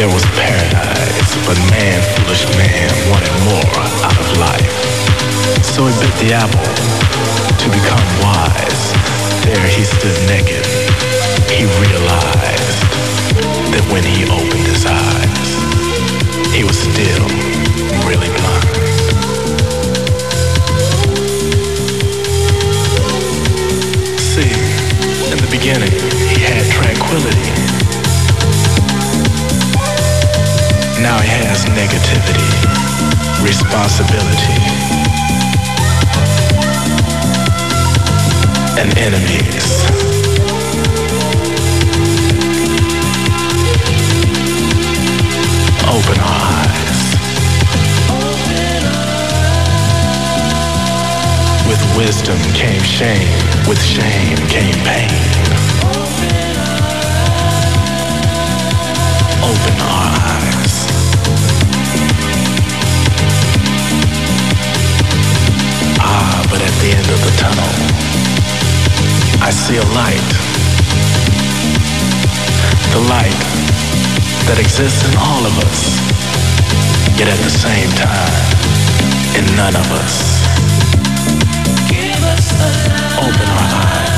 There was paradise, but man, foolish man, wanted more out of life. So he bit the apple to become wise. There he stood naked. He realized that when he opened his eyes, he was still really blind. See, in the beginning, he had tranquility Now has negativity, responsibility, and enemies. Open eyes. With wisdom came shame, with shame came pain. End of the tunnel, I see a light. The light that exists in all of us, yet at the same time, in none of us. Open our eyes.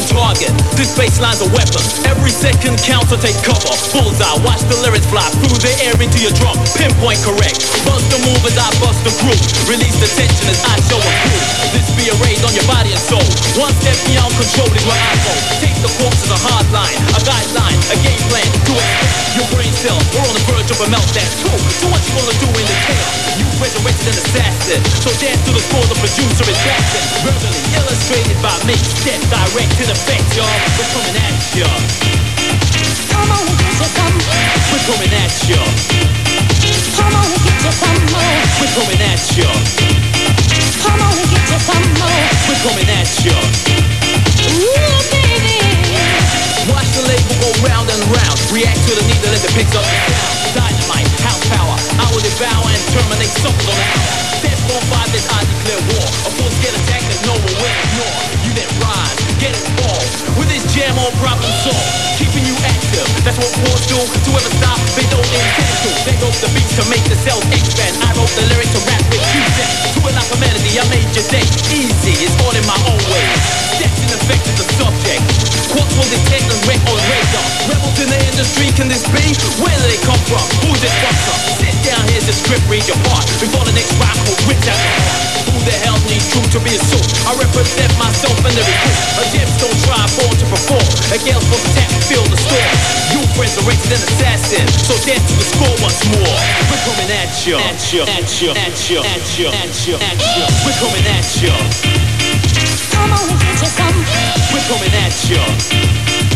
On target. This bassline's a weapon. Every second counts, so take cover. Bullseye, watch the lyrics fly through the air into your drum. Pinpoint correct. Bust the move as I bust the groove. Release the tension as I show a groove. This be a raid on your body and soul. One step beyond control is where I go. Take the corpse as a hard line, a guideline, a game plan to expect your brain cells. We're on the verge of a meltdown. Cool. So what you gonna do in the chaos? You resurrected an assassin. So dance to the score the producer is dancing. Verbally illustrated by me. Step direct to the face, y'all. We're coming at ya. Come on get you some. We're coming at ya. Come on get you some more. We're coming at ya. Come on get you some more. We're coming at ya. Ooh, baby. Watch the label go round and round. React to the needle as it picks up the. Dynamite, house power. I will devour and terminate something on the hour. Step on five, then I war. A full scale attack that no one will ignore. You then rise, get involved. Jam on problem solved. Active, that's what wars do. To ever stop, they don't intend to. They go the beats to make the cells expand. I wrote the lyrics to rap with you then. To a like a melody, I made your day easy. It's all in my own way. Steps in effect is the subject. Quotes will detect and wreck on radar. Rebels in the industry, can this be? Where do they come from? Who's it from? Sit down, here's the script, read your part. Before the next rock will rip out. Who the hell needs truth to be a soul? I represent myself and every group. A gemstone try born to perform. A gale from tap, feel the storm. You resurrected an assassin. So dance to the score once more. We're coming at you. At you. At you. At you. At you. At you. At you. We're coming at you. Come on get you some. We're coming at you.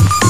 you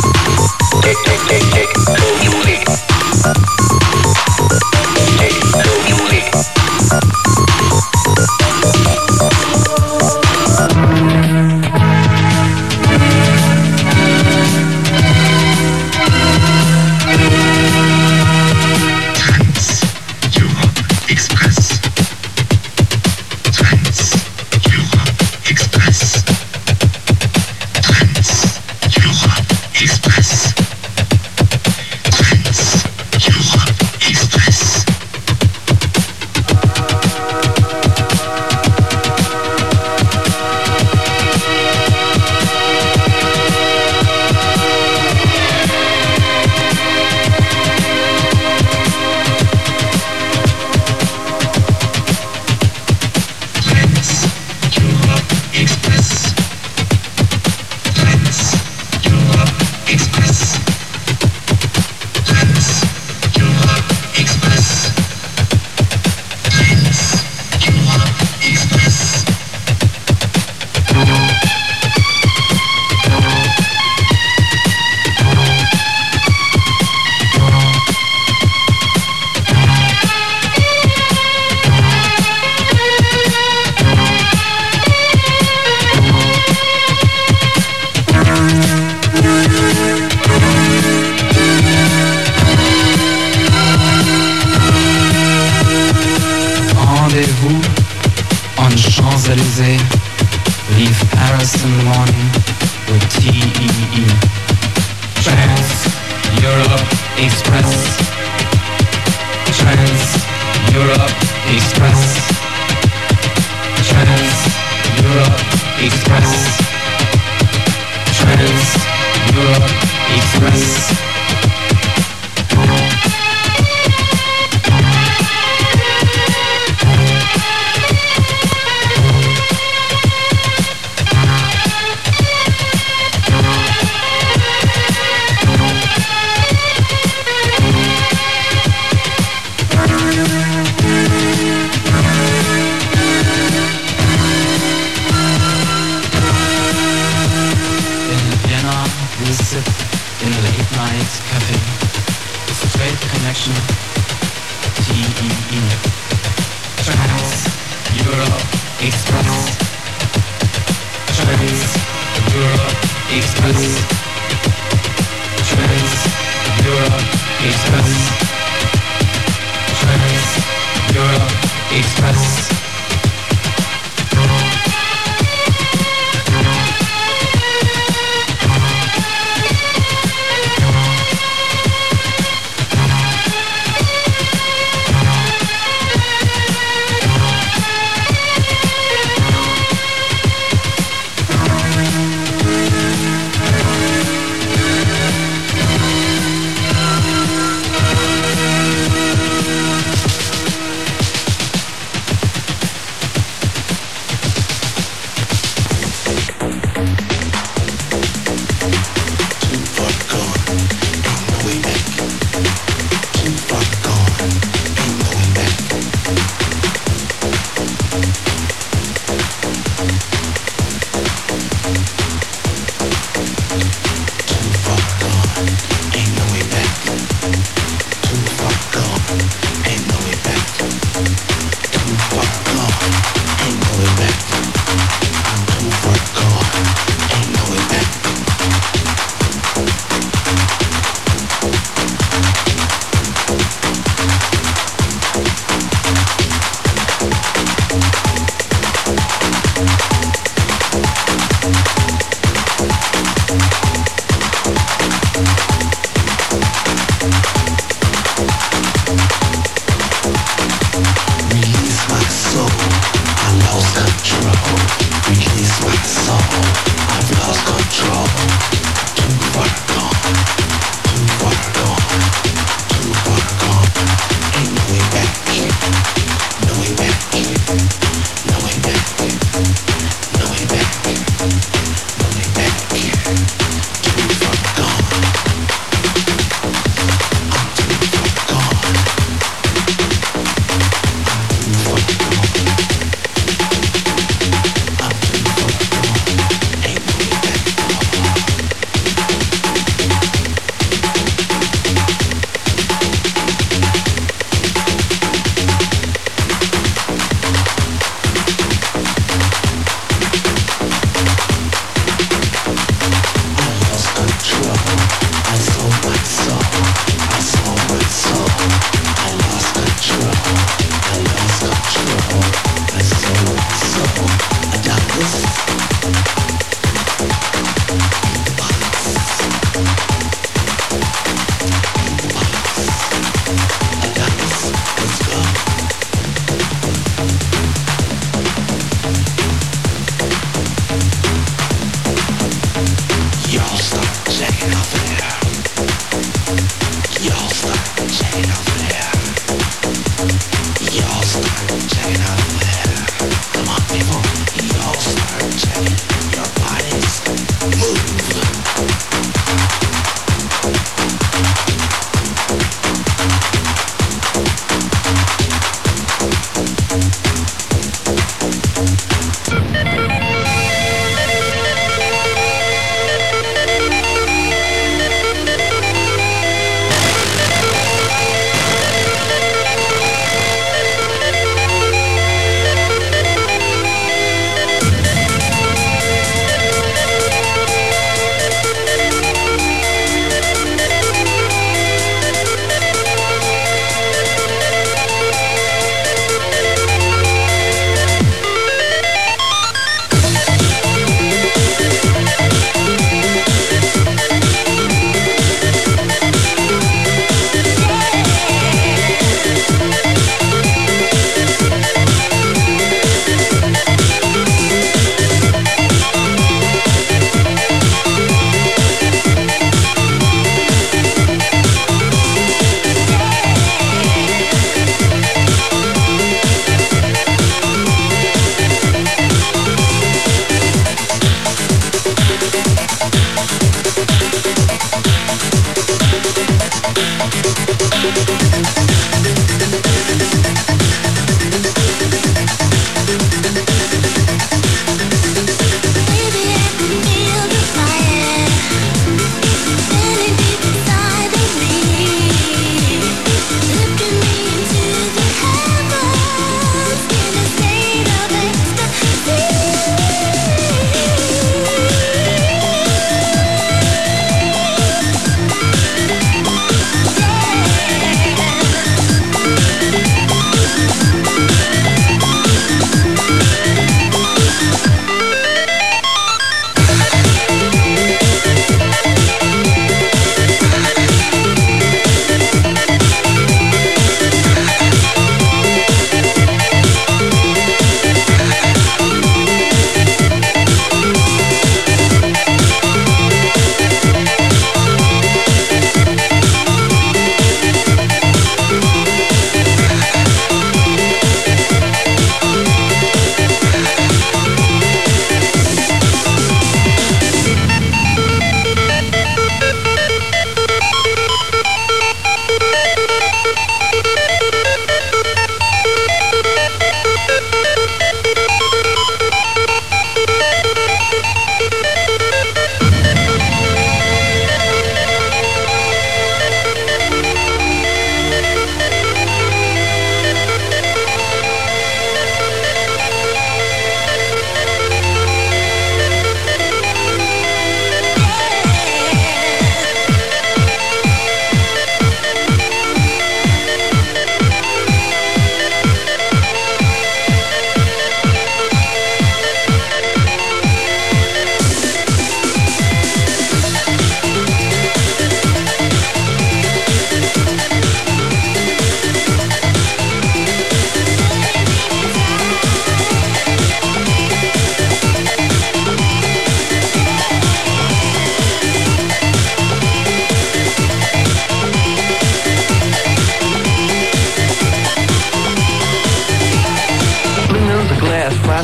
Trans Europe Express.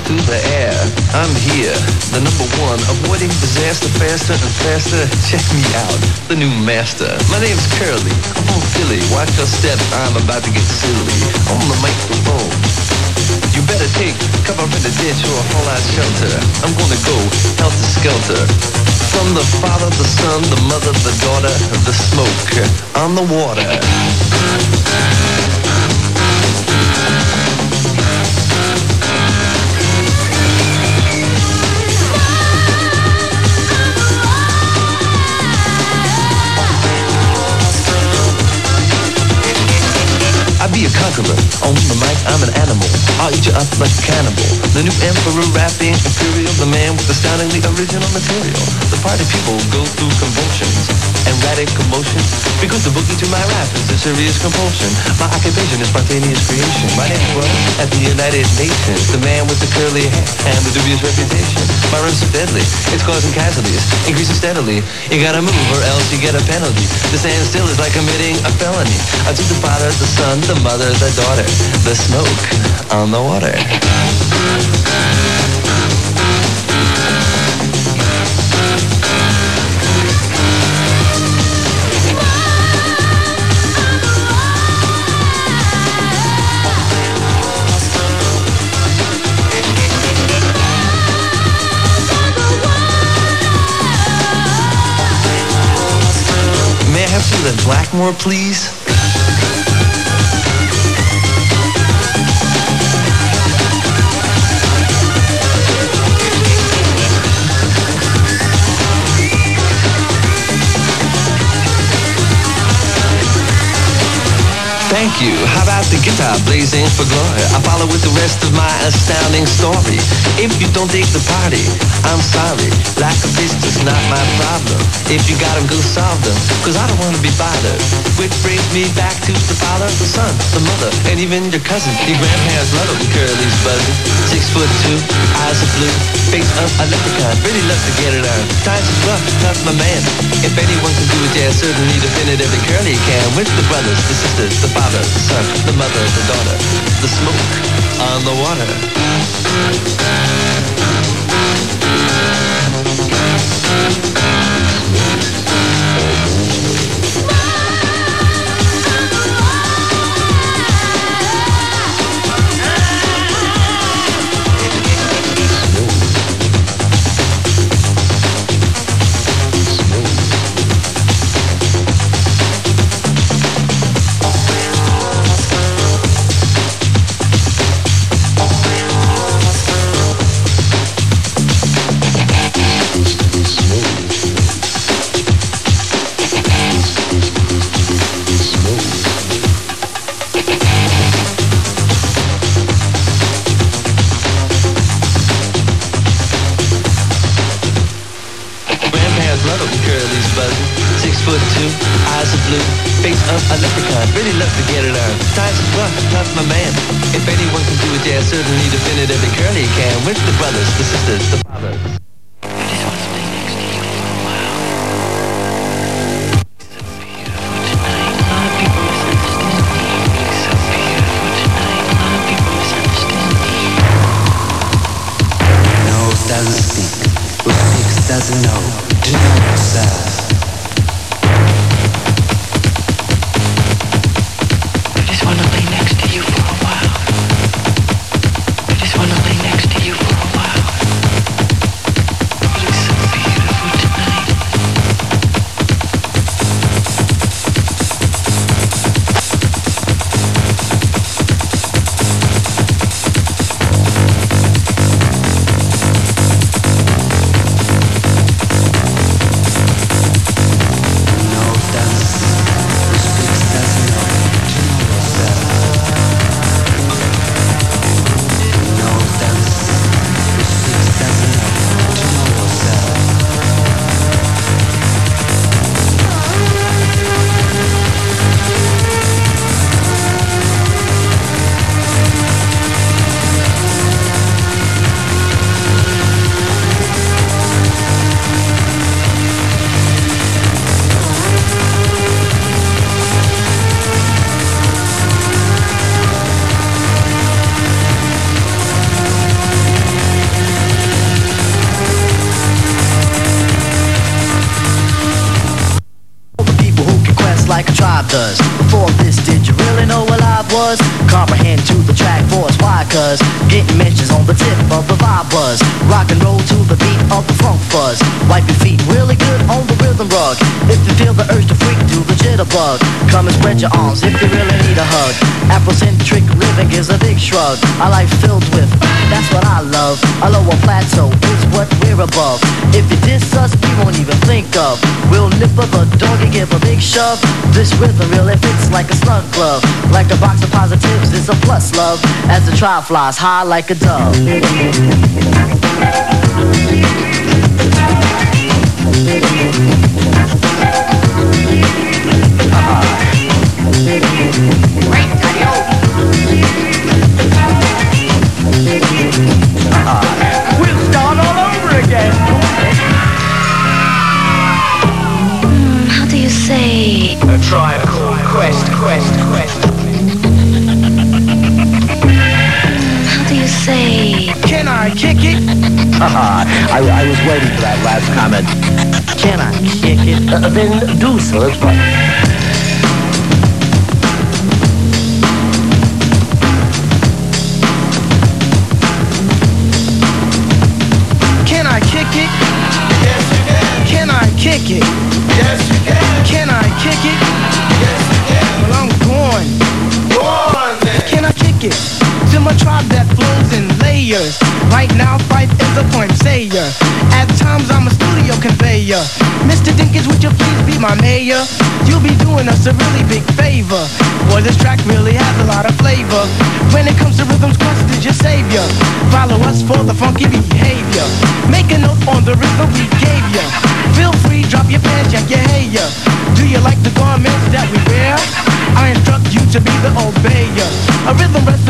Through the air. I'm here, the number one, avoiding disaster faster and faster. Check me out, the new master. My name's Curly. I'm from Philly. Watch your step, I'm about to get silly. On the microphone. You better take cover in the ditch or a fallout shelter. I'm gonna go helter skelter. From the father, the son, the mother, the daughter, the smoke on the water. Be a conqueror. On the mic, I'm an animal. I'll eat you up like a cannibal. The new emperor rapping imperial, the man with astoundingly original material. The party people go through convulsions and radic commotion because the boogie to my rap is a serious compulsion. My occupation is spontaneous creation. My name was at the United Nations, the man with the curly hair and the dubious reputation. My rhymes are deadly. It's causing casualties, increasing steadily. You gotta move or else you get a penalty. To stand still is like committing a felony. I took the father, the son, the mother, the daughter, the smoke on the water. May I have some of that Blackmore, please? Thank you. How about the guitar blazing for glory? I follow with the rest of my astounding story. If you don't dig the party, I'm sorry. Lack of taste is not my problem. If you got 'em, go solve them. Cause I don't wanna be bothered. Which brings me back to the father, the son, the mother, and even your cousin. Your grandparents love them. Curly's buzzing. Six foot two, eyes are blue, face of a leprechaun. Really love to get it on. Times is rough, tough my man. If anyone can do it, yeah, certainly definitively Curly can. With the brothers, the sisters, the father, the son, the mother, the daughter, the smoke on the water. Definitively Curly can. With the brothers, the sisters, the fathers. The jitterbug. Come and spread your arms if you really need a hug. Afrocentric living is a big shrug. A life filled with, that's what I love. A lower plateau is what we're above. If you diss us, we won't even think of. We'll nip up a dog and give a big shove. This rhythm really fits like a snug glove. Like a box of positives, it's a plus love. As the trial flies high like a dove. A tribe called Quest, Quest, Quest. How do you say? Can I kick it? Haha, I, I was waiting for that last comment. Can I kick it? Uh, then do so, my mayor? You'll be doing us a really big favor. Boy, this track really has a lot of flavor. When it comes to rhythms, Quest is your savior. Follow us for the funky behavior. Make a note on the rhythm we gave ya. Feel free, drop your pants, yank your hair. Do you like the garments that we wear? I instruct you to be the obeyer. A rhythm rest